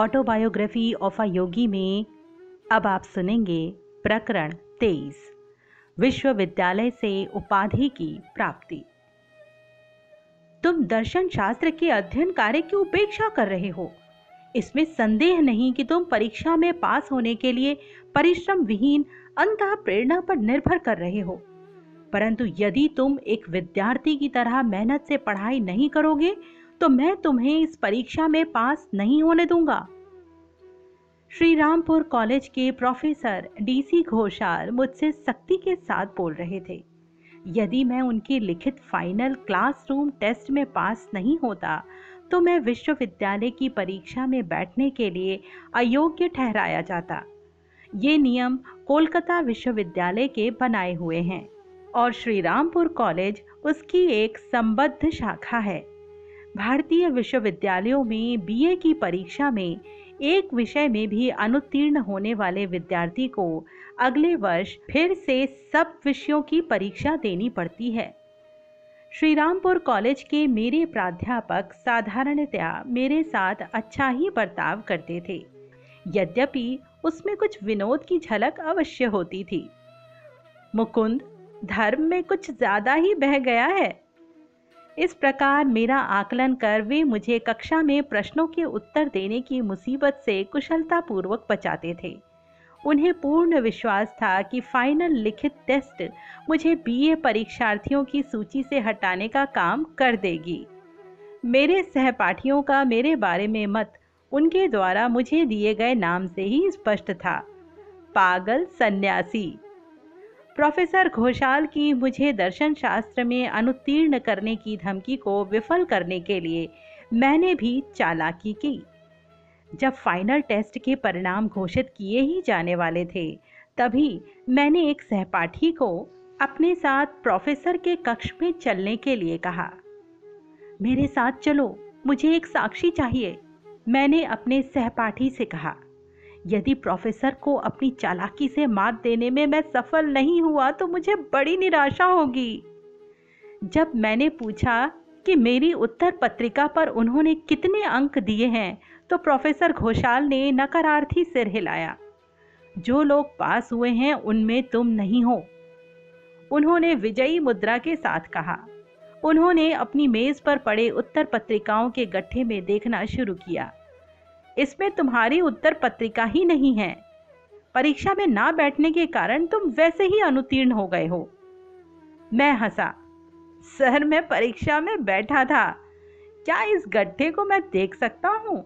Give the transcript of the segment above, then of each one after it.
Autobiography of a योगी में अब आप सुनेंगे प्रकरण तेईस, विश्वविद्यालय से उपाधि की प्राप्ति। तुम दर्शन शास्त्र के अध्ययन कार्य की उपेक्षा कर रहे हो। इसमें संदेह नहीं कि तुम परीक्षा में पास होने के लिए परिश्रम विहीन अंत प्रेरणा पर निर्भर कर रहे हो। परंतु यदि तुम एक विद्यार्थी की तरह मेहनत से पढ़ाई नहीं करोगे तो मैं तुम्हें इस परीक्षा में पास नहीं होने दूँगा। श्री रामपुर कॉलेज के प्रोफेसर डीसी घोषाल मुझसे सख्ती के साथ बोल रहे थे। यदि मैं उनकी लिखित फाइनल क्लासरूम टेस्ट में पास नहीं होता तो मैं विश्वविद्यालय की परीक्षा में बैठने के लिए अयोग्य ठहराया जाता। ये नियम कोलकाता विश्वविद्यालय के बनाए हुए हैं और श्री रामपुर कॉलेज उसकी एक संबद्ध शाखा है। भारतीय विश्वविद्यालयों में बीए की परीक्षा में एक विषय में भी अनुत्तीर्ण होने वाले विद्यार्थी को अगले वर्ष फिर से सब विषयों की परीक्षा देनी पड़ती है। श्री रामपुर कॉलेज के मेरे प्राध्यापक साधारणतया मेरे साथ अच्छा ही बर्ताव करते थे। यद्यपि उसमें कुछ विनोद की झलक अवश्य होती थी। मुकुंद, धर्म में कुछ ज़्यादा ही बह गया है? इस प्रकार मेरा आकलन कर वे मुझे कक्षा में प्रश्नों के उत्तर देने की मुसीबत से कुशलतापूर्वक बचाते थे। उन्हें पूर्ण विश्वास था कि फाइनल लिखित टेस्ट मुझे बीए परीक्षार्थियों की सूची से हटाने का काम कर देगी। मेरे सहपाठियों का मेरे बारे में मत, उनके द्वारा मुझे दिए गए नाम से ही स्पष्ट था। पागल सन्यासी। प्रोफेसर घोषाल की मुझे दर्शन शास्त्र में अनुत्तीर्ण करने की धमकी को विफल करने के लिए मैंने भी चालाकी की। जब फाइनल टेस्ट के परिणाम घोषित किए ही जाने वाले थे, तभी मैंने एक सहपाठी को अपने साथ प्रोफेसर के कक्ष में चलने के लिए कहा, मेरे साथ चलो, मुझे एक साक्षी चाहिए। मैंने अपने सहपाठी से कहा। यदि प्रोफेसर को अपनी चालाकी से मात देने में मैं सफल नहीं हुआ तो मुझे बड़ी निराशा होगी। जब मैंने पूछा कि मेरी उत्तर पत्रिका पर उन्होंने कितने अंक दिए हैं तो प्रोफेसर घोषाल ने नकारार्थी सिर हिलाया। जो लोग पास हुए हैं, उनमें तुम नहीं हो। उन्होंने विजयी मुद्रा के साथ कहा। उन्होंने अपनी मेज पर पड़े उत्तर पत्रिकाओं के गट्ठे में देखना शुरू किया। इसमें तुम्हारी उत्तर पत्रिका ही नहीं है। परीक्षा में ना बैठने के कारण तुम वैसे ही अनुतीर्ण हो गए हो। मैं हंसा। सर, मैं परीक्षा में बैठा था। क्या इस गड्ढे को मैं देख सकता हूँ?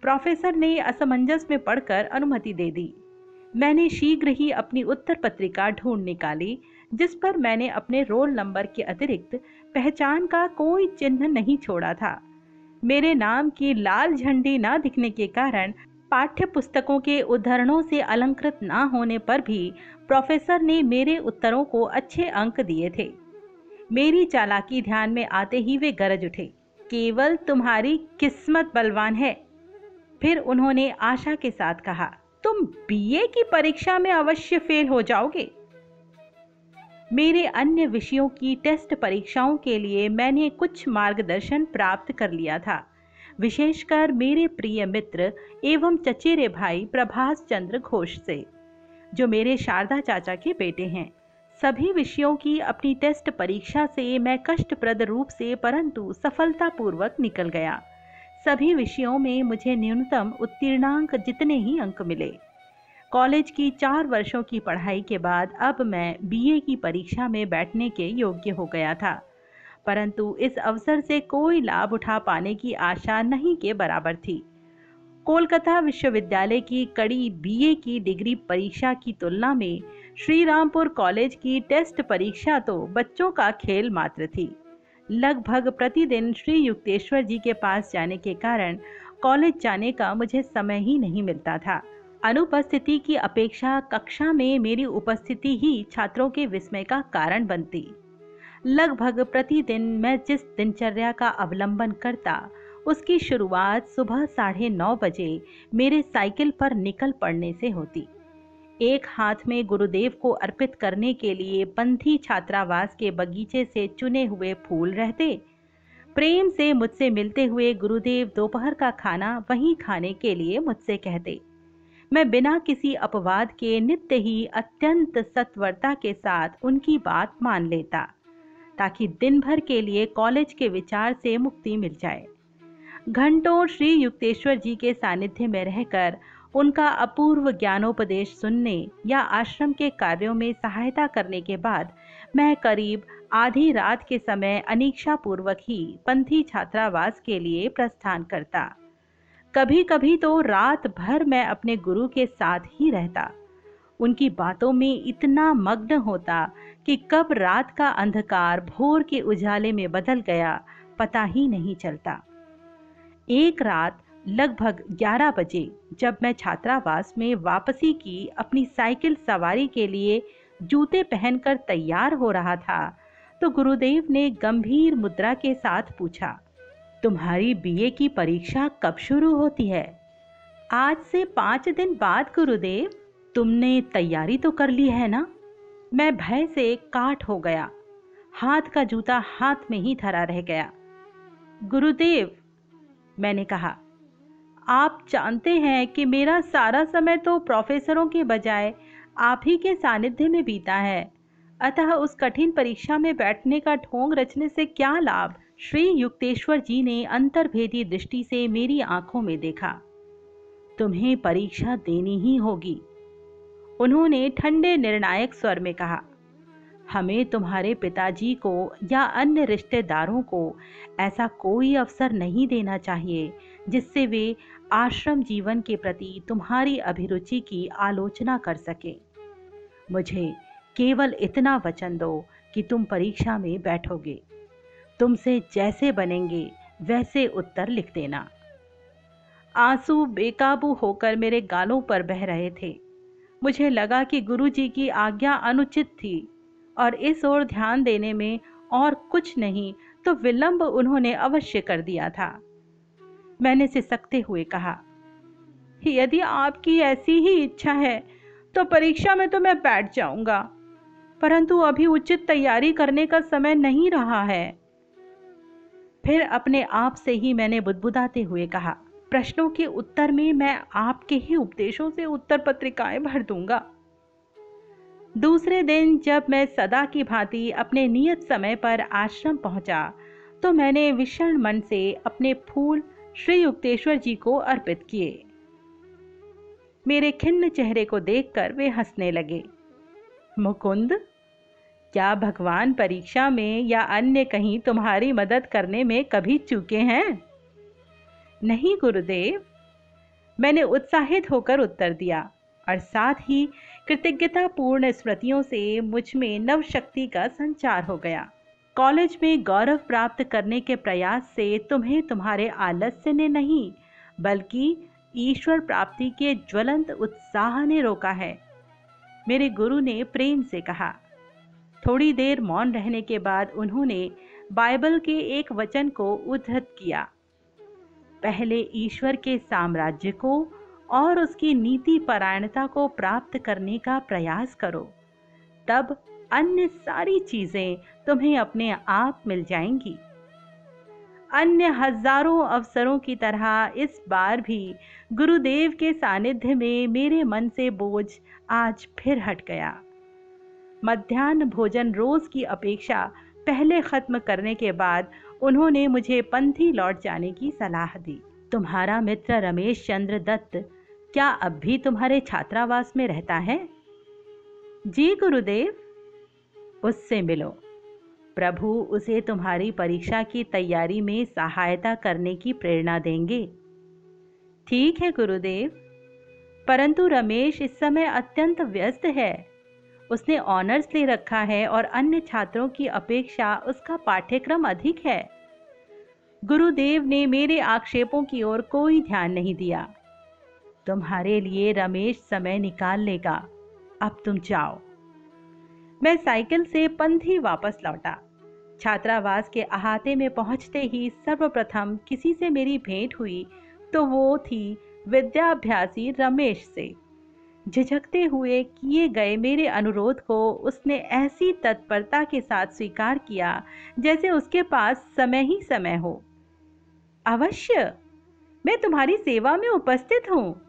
प्रोफेसर ने असमंजस में पढ़कर अनुमति दे दी। मैंने शीघ्र ही अपनी उत्तर पत्रिका ढूंढ निकाली, जिस पर मैंने अपने रोल नंबर के अतिरिक्त पहचान का कोई चिन्ह नहीं छोड़ा था। मेरे नाम की लाल झंडी न दिखने के कारण पाठ्य पुस्तकों के उदाहरणों से अलंकृत न होने पर भी प्रोफेसर ने मेरे उत्तरों को अच्छे अंक दिए थे। मेरी चालाकी ध्यान में आते ही वे गरज उठे। केवल तुम्हारी किस्मत बलवान है। फिर उन्होंने आशा के साथ कहा, तुम बीए की परीक्षा में अवश्य फेल हो जाओगे। मेरे अन्य विषयों की टेस्ट परीक्षाओं के लिए मैंने कुछ मार्गदर्शन प्राप्त कर लिया था। विशेषकर मेरे प्रिय मित्र एवं चचेरे भाई प्रभास चंद्र घोष से, जो मेरे शारदा चाचा के बेटे हैं। सभी विषयों की अपनी टेस्ट परीक्षा से मैं कष्टप्रद रूप से परंतु सफलतापूर्वक निकल गया। सभी विषयों में मुझे न्यूनतम उत्तीर्णांक जितने ही अंक मिले। कॉलेज की चार वर्षों की पढ़ाई के बाद अब मैं बीए की परीक्षा में बैठने के योग्य हो गया था। परंतु इस अवसर से कोई लाभ उठा पाने की आशा नहीं के बराबर थी। कोलकाता विश्वविद्यालय की कड़ी बीए की डिग्री परीक्षा की तुलना में श्री रामपुर कॉलेज की टेस्ट परीक्षा तो बच्चों का खेल मात्र थी। लगभग प्रतिदिन श्री युक्तेश्वर जी के पास जाने के कारण कॉलेज जाने का मुझे समय ही नहीं मिलता था। अनुपस्थिति की अपेक्षा कक्षा में मेरी उपस्थिति ही छात्रों के विस्मय का कारण बनती। लगभग प्रतिदिन मैं जिस दिनचर्या का अवलंबन करता, उसकी शुरुआत सुबह साढ़े नौ बजे मेरे साइकिल पर निकल पड़ने से होती। एक हाथ में गुरुदेव को अर्पित करने के लिए पंथी छात्रावास के बगीचे से चुने हुए फूल रहते। प्रेम से मुझसे मिलते हुए गुरुदेव दोपहर का खाना वहीं खाने के लिए मुझसे कहते। मैं बिना किसी अपवाद के नित्य ही अत्यंत सत्वरता के साथ उनकी बात मान लेता, ताकि दिन भर के लिए कॉलेज के विचार से मुक्ति मिल जाए। घंटों श्री युक्तेश्वर जी के सानिध्य में रहकर उनका अपूर्व ज्ञानोपदेश सुनने या आश्रम के कार्यों में सहायता करने के बाद मैं करीब आधी रात के समय अनिक्षा पूर्वक ही पंथी छात्रावास के लिए प्रस्थान करता। कभी कभी तो रात भर मैं अपने गुरु के साथ ही रहता। उनकी बातों में इतना मग्न होता कि कब रात का अंधकार भोर के उजाले में बदल गया, पता ही नहीं चलता। एक रात लगभग 11 बजे जब मैं छात्रावास में वापसी की अपनी साइकिल सवारी के लिए जूते पहनकर तैयार हो रहा था तो गुरुदेव ने गंभीर मुद्रा के साथ पूछा तुम्हारी बीए की परीक्षा कब शुरू होती है? आज से पाँच दिन बाद, गुरुदेव। तुमने तैयारी तो कर ली है ना? मैं भय से काट हो गया। हाथ का जूता हाथ में ही धरा रह गया। गुरुदेव, मैंने कहा, आप जानते हैं कि मेरा सारा समय तो प्रोफेसरों के बजाय आप ही के सानिध्य में बीता है। अतः उस कठिन परीक्षा में बैठने का ढोंग रचने से क्या लाभ? श्री युक्तेश्वर जी ने अंतर्भेदी दृष्टि से मेरी आँखों में देखा। तुम्हें परीक्षा देनी ही होगी। उन्होंने ठंडे निर्णायक स्वर में कहा, हमें तुम्हारे पिताजी को या अन्य रिश्तेदारों को ऐसा कोई अवसर नहीं देना चाहिए, जिससे वे आश्रम जीवन के प्रति तुम्हारी अभिरुचि की आलोचना कर सके। मुझे केवल इतना वचन दो कि तुम परीक्षा में बैठोगे। तुमसे जैसे बनेंगे, वैसे उत्तर लिख देना। आँसू बेकाबू होकर मेरे गालों पर बह रहे थे। मुझे लगा कि गुरुजी की आज्ञा अनुचित थी, और इस ओर ध्यान देने में और कुछ नहीं तो विलंब उन्होंने अवश्य कर दिया था। मैंने सिसकते हुए कहा, यदि आपकी ऐसी ही इच्छा है तो परीक्षा में तो मैं बैठ जाऊँगा, परंतु अभी उचित तैयारी करने का समय नहीं रहा है। फिर अपने आप से ही मैंने बुदबुदाते हुए कहा, प्रश्नों के उत्तर में मैं आपके ही उपदेशों से उत्तर पत्रिकाएँ भर दूँगा। दूसरे दिन जब मैं सदा की भांति अपने नियत समय पर आश्रम पहुँचा तो मैंने विषण मन से अपने फूल श्री युक्तेश्वर जी को अर्पित किए। मेरे खिन्न चेहरे को देखकर वे हंसने लगे। मुकुंद क्या भगवान परीक्षा में या अन्य कहीं तुम्हारी मदद करने में कभी चूके हैं? नहीं, गुरुदेव। मैंने उत्साहित होकर उत्तर दिया, और साथ ही कृतज्ञतापूर्ण स्मृतियों से मुझमें नव शक्ति का संचार हो गया। कॉलेज में गौरव प्राप्त करने के प्रयास से तुम्हें तुम्हारे आलस्य ने नहीं, बल्कि ईश्वर प्राप्ति के ज्वलंत उत्साह ने रोका है। मेरे गुरु ने प्रेम से कहा थोड़ी देर मौन रहने के बाद उन्होंने बाइबल के एक वचन को उद्धत किया। पहले ईश्वर के साम्राज्य को और उसकी नीति परायणता को प्राप्त करने का प्रयास करो। तब अन्य सारी चीज़ें तुम्हें अपने आप मिल जाएँगी। अन्य हज़ारों अवसरों की तरह इस बार भी गुरुदेव के सानिध्य में मेरे मन से बोझ आज फिर हट गया। मध्यान्ह भोजन रोज की अपेक्षा पहले खत्म करने के बाद उन्होंने मुझे पंथी लौट जाने की सलाह दी। तुम्हारा मित्र रमेश चंद्र दत्त, क्या अब भी तुम्हारे छात्रावास में रहता है? जी, गुरुदेव। उससे मिलो। प्रभु उसे तुम्हारी परीक्षा की तैयारी में सहायता करने की प्रेरणा देंगे। ठीक है, गुरुदेव। परंतु रमेश इस समय अत्यंत व्यस्त है। उसने ऑनर्स ले रखा है और अन्य छात्रों की अपेक्षा उसका पाठ्यक्रम अधिक है। गुरुदेव ने मेरे आक्षेपों की ओर कोई ध्यान नहीं दिया। तुम्हारे लिए रमेश समय निकाल लेगा। अब तुम जाओ। मैं साइकिल से पंथी वापस लौटा। छात्रावास के अहाते में पहुँचते ही सर्वप्रथम किसी से मेरी भेंट हुई तो वो थी विद्याभ्यासी रमेश से। झिझकते हुए किए गए मेरे अनुरोध को उसने ऐसी तत्परता के साथ स्वीकार किया जैसे उसके पास समय ही समय हो। अवश्य, मैं तुम्हारी सेवा में उपस्थित हूँ।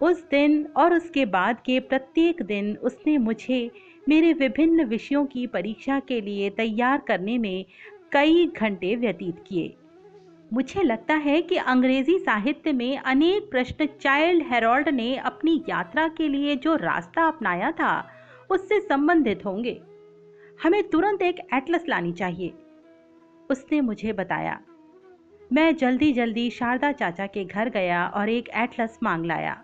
उस दिन और उसके बाद के प्रत्येक दिन उसने मुझे मेरे विभिन्न विषयों की परीक्षा के लिए तैयार करने में कई घंटे व्यतीत किए। मुझे लगता है कि अंग्रेज़ी साहित्य में अनेक प्रश्न चाइल्ड हेरोल्ड ने अपनी यात्रा के लिए जो रास्ता अपनाया था, उससे संबंधित होंगे। हमें तुरंत एक एटलस लानी चाहिए, उसने मुझे बताया। मैं जल्दी जल्दी शारदा चाचा के घर गया और एक एटलस मांग लाया।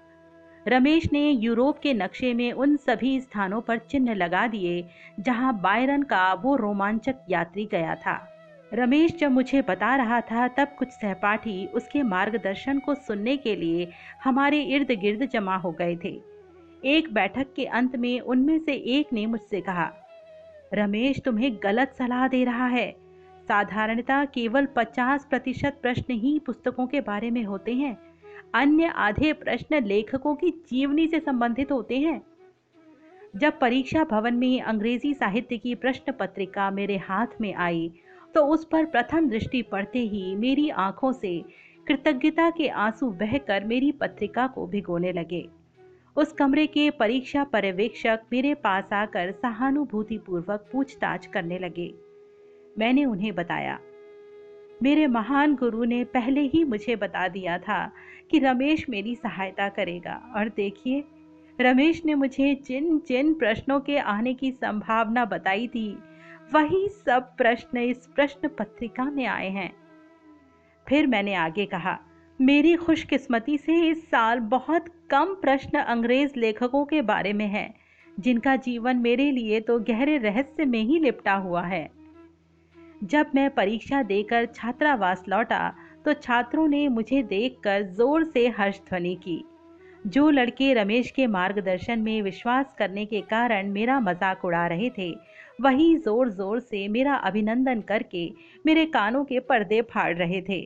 रमेश ने यूरोप के नक्शे में उन सभी स्थानों पर चिन्ह लगा दिए, जहाँ बायरन का वो रोमांचक यात्री गया था। रमेश जब मुझे बता रहा था तब कुछ सहपाठी उसके मार्गदर्शन को सुनने के लिए हमारे इर्द गिर्द जमा हो गए थे। एक बैठक के अंत में उनमें से एक ने मुझसे कहा, रमेश, तुम्हें गलत सलाह दे रहा है। साधारणतः केवल 50 प्रतिशत प्रश्न ही पुस्तकों के बारे में होते हैं। अन्य आधे प्रश्न लेखकों की जीवनी से संबंधित होते हैं। जब परीक्षा भवन में अंग्रेज़ी साहित्य की प्रश्न पत्रिका मेरे हाथ में आई तो उस पर प्रथम दृष्टि पड़ते ही मेरी आँखों से कृतज्ञता के आँसू बहकर मेरी पत्रिका को भिगोने लगे। उस कमरे के परीक्षा पर्यवेक्षक मेरे पास आकर सहानुभूतिपूर्वक पूछताछ करने लगे। मैंने उन्हें बताया। मेरे महान गुरु ने पहले ही मुझे बता दिया था कि रमेश मेरी सहायता करेगा। और देखिए, रमेश ने मुझे जिन जिन प्रश्नों के आने की संभावना बताई थी वही सब प्रश्न इस प्रश्न पत्रिका में आए हैं। फिर मैंने आगे कहा, मेरी खुशकिस्मती से इस साल बहुत कम प्रश्न अंग्रेज़ लेखकों के बारे में है, जिनका जीवन मेरे लिए तो गहरे रहस्य में ही लिपटा हुआ है। जब मैं परीक्षा देकर छात्रावास लौटा तो छात्रों ने मुझे देखकर ज़ोर से हर्ष ध्वनि की। जो लड़के रमेश के मार्गदर्शन में विश्वास करने के कारण मेरा मज़ाक उड़ा रहे थे वही ज़ोर ज़ोर से मेरा अभिनंदन करके मेरे कानों के पर्दे फाड़ रहे थे।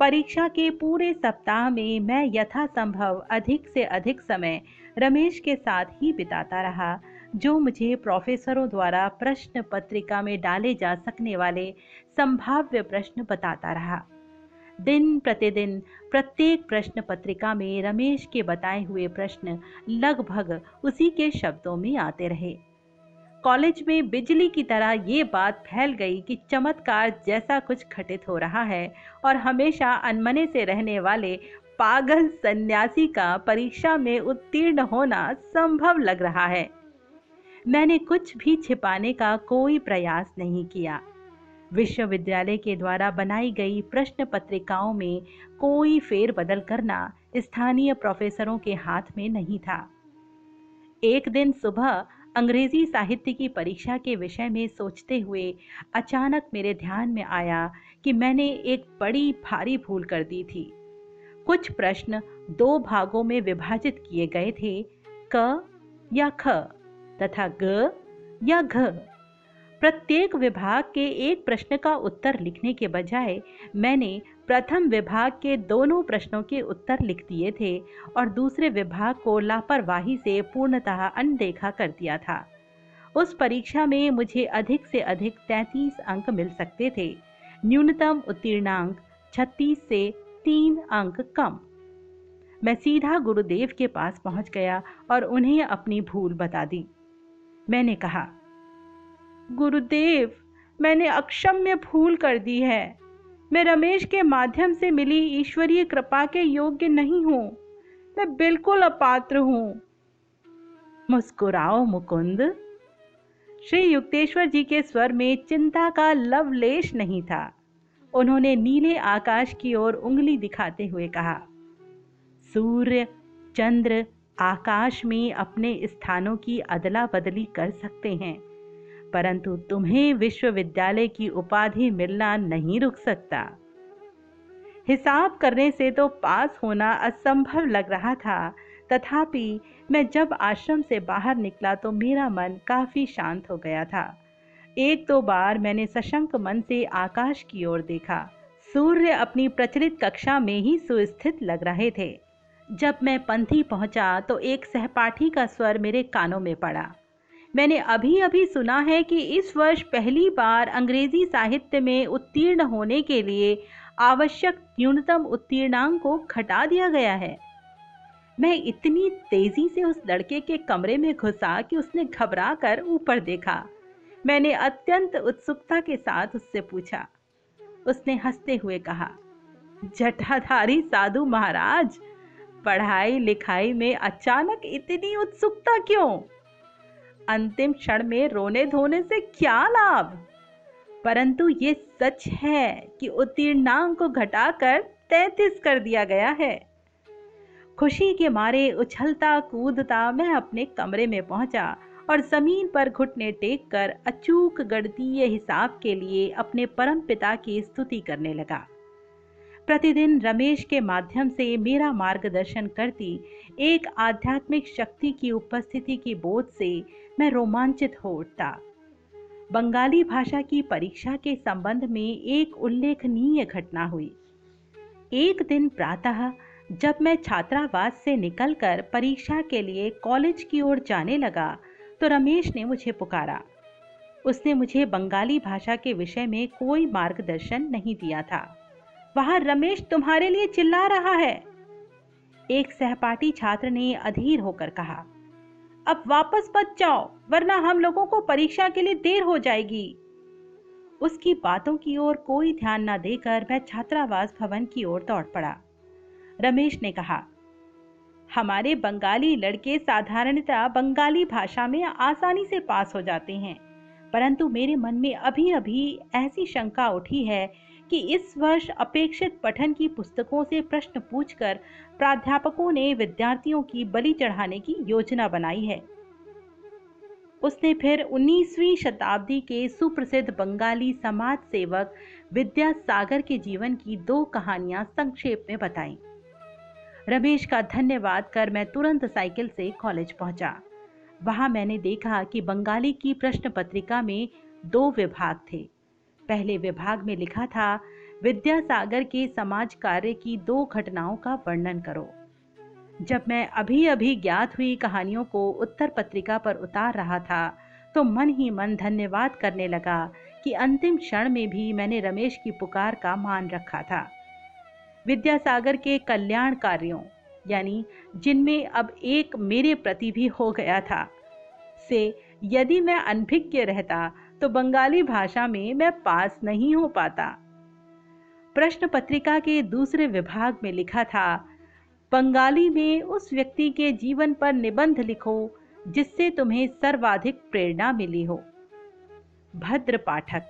परीक्षा के पूरे सप्ताह में मैं यथासंभव अधिक से अधिक समय रमेश के साथ ही बिताता रहा, जो मुझे प्रोफेसरों द्वारा प्रश्न पत्रिका में डाले जा सकने वाले संभाव्य प्रश्न बताता रहा। दिन प्रतिदिन प्रत्येक प्रश्न पत्रिका में रमेश के बताए हुए प्रश्न लगभग उसी के शब्दों में आते रहे। कॉलेज में बिजली की तरह ये बात फैल गई कि चमत्कार जैसा कुछ घटित हो रहा है और हमेशा अनमने से रहने वाले पागल सन्यासी का परीक्षा में उत्तीर्ण होना संभव लग रहा है। मैंने कुछ भी छिपाने का कोई प्रयास नहीं किया। विश्वविद्यालय के द्वारा बनाई गई प्रश्न पत्रिकाओं में कोई फेरबदल करना स्थानीय प्रोफेसरों के हाथ में नहीं था। एक दिन सुबह अंग्रेज़ी साहित्य की परीक्षा के विषय में सोचते हुए अचानक मेरे ध्यान में आया कि मैंने एक बड़ी भारी भूल कर दी थी। कुछ प्रश्न दो भागों में विभाजित किए गए थे, क या ख तथा ग या घ। प्रत्येक विभाग के एक प्रश्न का उत्तर लिखने के बजाय मैंने प्रथम विभाग के दोनों प्रश्नों के उत्तर लिख दिए थे और दूसरे विभाग को लापरवाही से पूर्णतः अनदेखा कर दिया था। उस परीक्षा में मुझे अधिक से अधिक 33 अंक मिल सकते थे। न्यूनतम उत्तीर्णांक 36 से तीन अंक कम। मैं सीधा गुरुदेव के पास पहुँच गया और उन्हें अपनी भूल बता दी। मैंने कहा गुरुदेव, मैंने अक्षम्य भूल कर दी है। मैं रमेश के माध्यम से मिली ईश्वरीय कृपा के योग्य नहीं हूँ। मैं बिल्कुल अपात्र हूँ। मुस्कुराओ मुकुंद। श्री युक्तेश्वर जी के स्वर में चिंता का लवलेश नहीं था। उन्होंने नीले आकाश की ओर उंगली दिखाते हुए कहा, सूर्य, चंद्र आकाश में अपने स्थानों की अदला बदली कर सकते हैं। परंतु तुम्हें विश्वविद्यालय की उपाधि मिलना नहीं रुक सकता। हिसाब करने से तो पास होना असंभव लग रहा था। तथापि मैं जब आश्रम से बाहर निकला तो मेरा मन काफ़ी शांत हो गया था। एक दो बार मैंने सशंक मन से आकाश की ओर देखा। सूर्य अपनी प्रचलित कक्षा में ही सुस्थित लग रहे थे। जब मैं पंथी पहुँचा तो एक सहपाठी का स्वर मेरे कानों में पड़ा। मैंने अभी अभी सुना है कि इस वर्ष पहली बार अंग्रेज़ी साहित्य में उत्तीर्ण होने के लिए आवश्यक न्यूनतम उत्तीर्णांक को घटा दिया गया है। मैं इतनी तेज़ी से उस लड़के के कमरे में घुसा कि उसने घबरा कर ऊपर देखा। मैंने अत्यंत उत्सुकता के साथ उससे पूछा। उसने हँसते हुए कहा, जटाधारी साधु महाराज पढ़ाई लिखाई में अचानक इतनी उत्सुकता क्यों? अंतिम क्षण में रोने धोने से क्या लाभ? परंतु ये सच है कि उत्तीर्णांक को घटाकर तैतीस कर दिया गया है। खुशी के मारे उछलता कूदता मैं अपने कमरे में पहुँचा और ज़मीन पर घुटने टेक कर अचूक गणतीय हिसाब के लिए अपने परम पिता की स्तुति करने लगा। प्रतिदिन रमेश के माध्यम से मेरा मार्गदर्शन करती एक आध्यात्मिक शक्ति की उपस्थिति की बोध से मैं रोमांचित हो उठता। बंगाली भाषा की परीक्षा के संबंध में एक उल्लेखनीय घटना हुई। एक दिन प्रातः, जब मैं छात्रावास से निकलकर परीक्षा के लिए कॉलेज की ओर जाने लगा तो रमेश ने मुझे पुकारा। उसने मुझे बंगाली भाषा के विषय में कोई मार्गदर्शन नहीं दिया था। वहाँ रमेश तुम्हारे लिए चिल्ला रहा है! एक सहपाठी छात्र ने अधीर होकर कहा। अब वापस मत जाओ, वरना हम लोगों को परीक्षा के लिए देर हो जाएगी। उसकी बातों की ओर कोई ध्यान न देकर मैं छात्रावास भवन की ओर दौड़ पड़ा। रमेश ने कहा, हमारे बंगाली लड़के साधारणतः बंगाली भाषा में आसानी से पास हो जाते हैं, परंतु मेरे मन में अभी अभी ऐसी शंका उठी है कि इस वर्ष अपेक्षित पठन की पुस्तकों से प्रश्न पूछकर प्राध्यापकों ने विद्यार्थियों की बलि चढ़ाने की योजना बनाई है। उसने फिर 19वीं शताब्दी के सुप्रसिद्ध बंगाली समाज सेवक विद्यासागर के जीवन की दो कहानियाँ संक्षेप में बताई रमेश का धन्यवाद कर मैं तुरंत साइकिल से कॉलेज पहुँचा। वहाँ मैंने देखा कि बंगाली की प्रश्न पत्रिका में दो विभाग थे। पहले विभाग में लिखा था विद्यासागर के समाज कार्य की दो घटनाओं का वर्णन करो। जब मैं अभी अभी ज्ञात हुई कहानियों को उत्तर पत्रिका पर उतार रहा था तो मन ही मन धन्यवाद करने लगा कि अंतिम क्षण में भी मैंने रमेश की पुकार का मान रखा था। विद्यासागर के कल्याण कार्यों, यानी जिनमें अब एक मेरे प्रति भी हो गया था, से यदि मैं अनभिज्ञ रहता तो बंगाली भाषा में मैं पास नहीं हो पाता। प्रश्न पत्रिका के दूसरे विभाग में लिखा था, बंगाली में उस व्यक्ति के जीवन पर निबंध लिखो, जिससे तुम्हें सर्वाधिक प्रेरणा मिली हो। भद्र पाठक,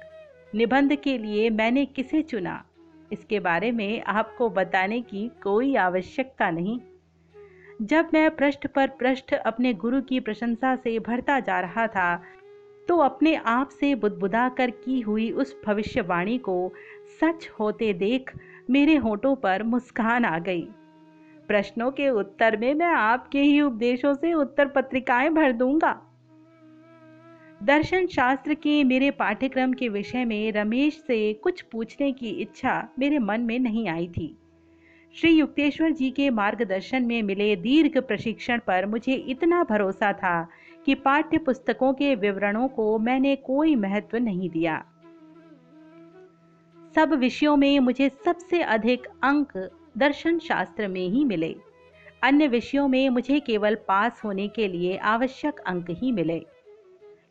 निबंध के लिए मैंने किसे चुना? इसके बारे में आपको बताने की कोई आवश्यकता नहीं। जब मैं पृष्ठ पर पृष्ठ अपने गुरु की प्रशंसा से भरता जा रहा था तो अपने आप से बुदबुदा कर की हुई उस भविष्यवाणी को सच होते देख मेरे होठों पर मुस्कान आ गई। प्रश्नों के उत्तर में मैं आपके ही उपदेशों से उत्तर पत्रिकाएँ भर दूँगा। दर्शन शास्त्र के मेरे पाठ्यक्रम के विषय में रमेश से कुछ पूछने की इच्छा मेरे मन में नहीं आई थी। श्री युक्तेश्वर जी के मार्गदर्शन में मिले दीर्घ प्रशिक्षण पर मुझे इतना भरोसा था कि पाठ्य पुस्तकों के विवरणों को मैंने कोई महत्व नहीं दिया। सब विषयों में मुझे सबसे अधिक अंक दर्शन शास्त्र में ही मिले। अन्य विषयों में मुझे केवल पास होने के लिए आवश्यक अंक ही मिले।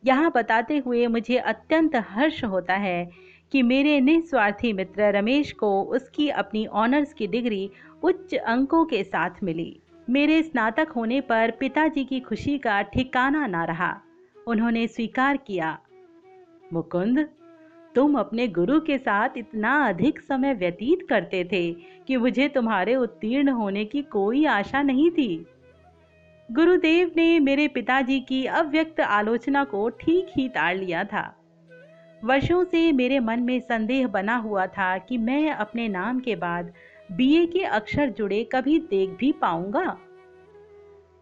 यहाँ बताते हुए मुझे अत्यंत हर्ष होता है कि मेरे निस्वार्थी मित्र रमेश को उसकी अपनी ऑनर्स की डिग्री उच्च अंकों के साथ मिली। मेरे स्नातक होने पर पिताजी की खुशी का ठिकाना ना रहा। उन्होंने स्वीकार किया। मुकुंद, तुम अपने गुरु के साथ इतना अधिक समय व्यतीत करते थे कि मुझे तुम्हारे उत्तीर्ण होने की कोई आशा नहीं थी। गुरुदेव ने मेरे पिताजी की अव्यक्त आलोचना को ठीक ही ताड़ लिया था। वर्षों से मेरे मन में संदेह बना हुआ था कि मैं अपने नाम के बाद बीए के अक्षर जुड़े कभी देख भी पाऊँगा।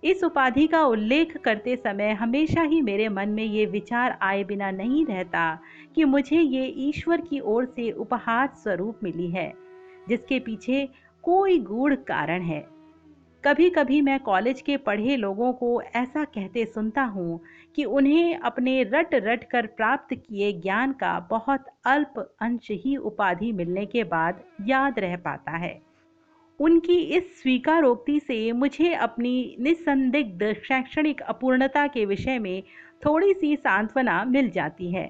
इस उपाधि का उल्लेख करते समय हमेशा ही मेरे मन में ये विचार आए बिना नहीं रहता कि मुझे ये ईश्वर की ओर से उपहार स्वरूप मिली है, जिसके पीछे कोई गूढ़ कारण है। कभी कभी मैं कॉलेज के पढ़े लोगों को ऐसा कहते सुनता हूँ कि उन्हें अपने रट रट कर प्राप्त किए ज्ञान का बहुत अल्प अंश ही उपाधि मिलने के बाद याद रह पाता है। उनकी इस स्वीकारोक्ति से मुझे अपनी निसंदिग्ध शैक्षणिक अपूर्णता के विषय में थोड़ी सी सांत्वना मिल जाती है।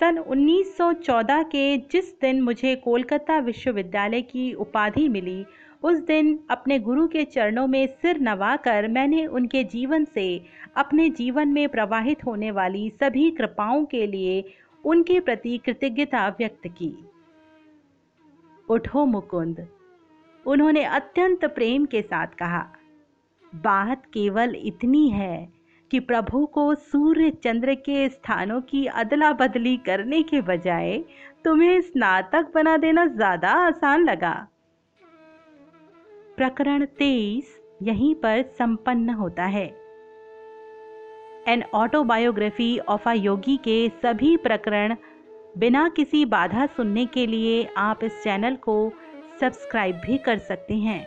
सन 1914 के जिस दिन मुझे कोलकाता विश्वविद्यालय की उपाधि मिली उस दिन अपने गुरु के चरणों में सिर नवाकर मैंने उनके जीवन से, अपने जीवन में प्रवाहित होने वाली सभी कृपाओं के लिए उनके प्रति कृतज्ञता व्यक्त की। उठो मुकुंद, उन्होंने अत्यंत प्रेम के साथ कहा, बात केवल इतनी है कि प्रभु को सूर्य चंद्र के स्थानों की अदला बदली करने के बजाय तुम्हें स्नातक बना देना ज़्यादा आसान लगा। प्रकरण तेईस यहीं पर संपन्न होता है। An autobiography of a yogi के सभी प्रकरण बिना किसी बाधा सुनने के लिए आप इस चैनल को सब्सक्राइब भी कर सकते हैं।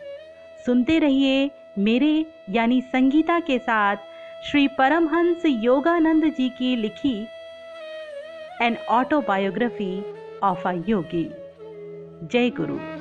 सुनते रहिए मेरे यानी संगीता के साथ श्री परमहंस योगानंद जी की लिखी an autobiography of a yogi जय गुरु।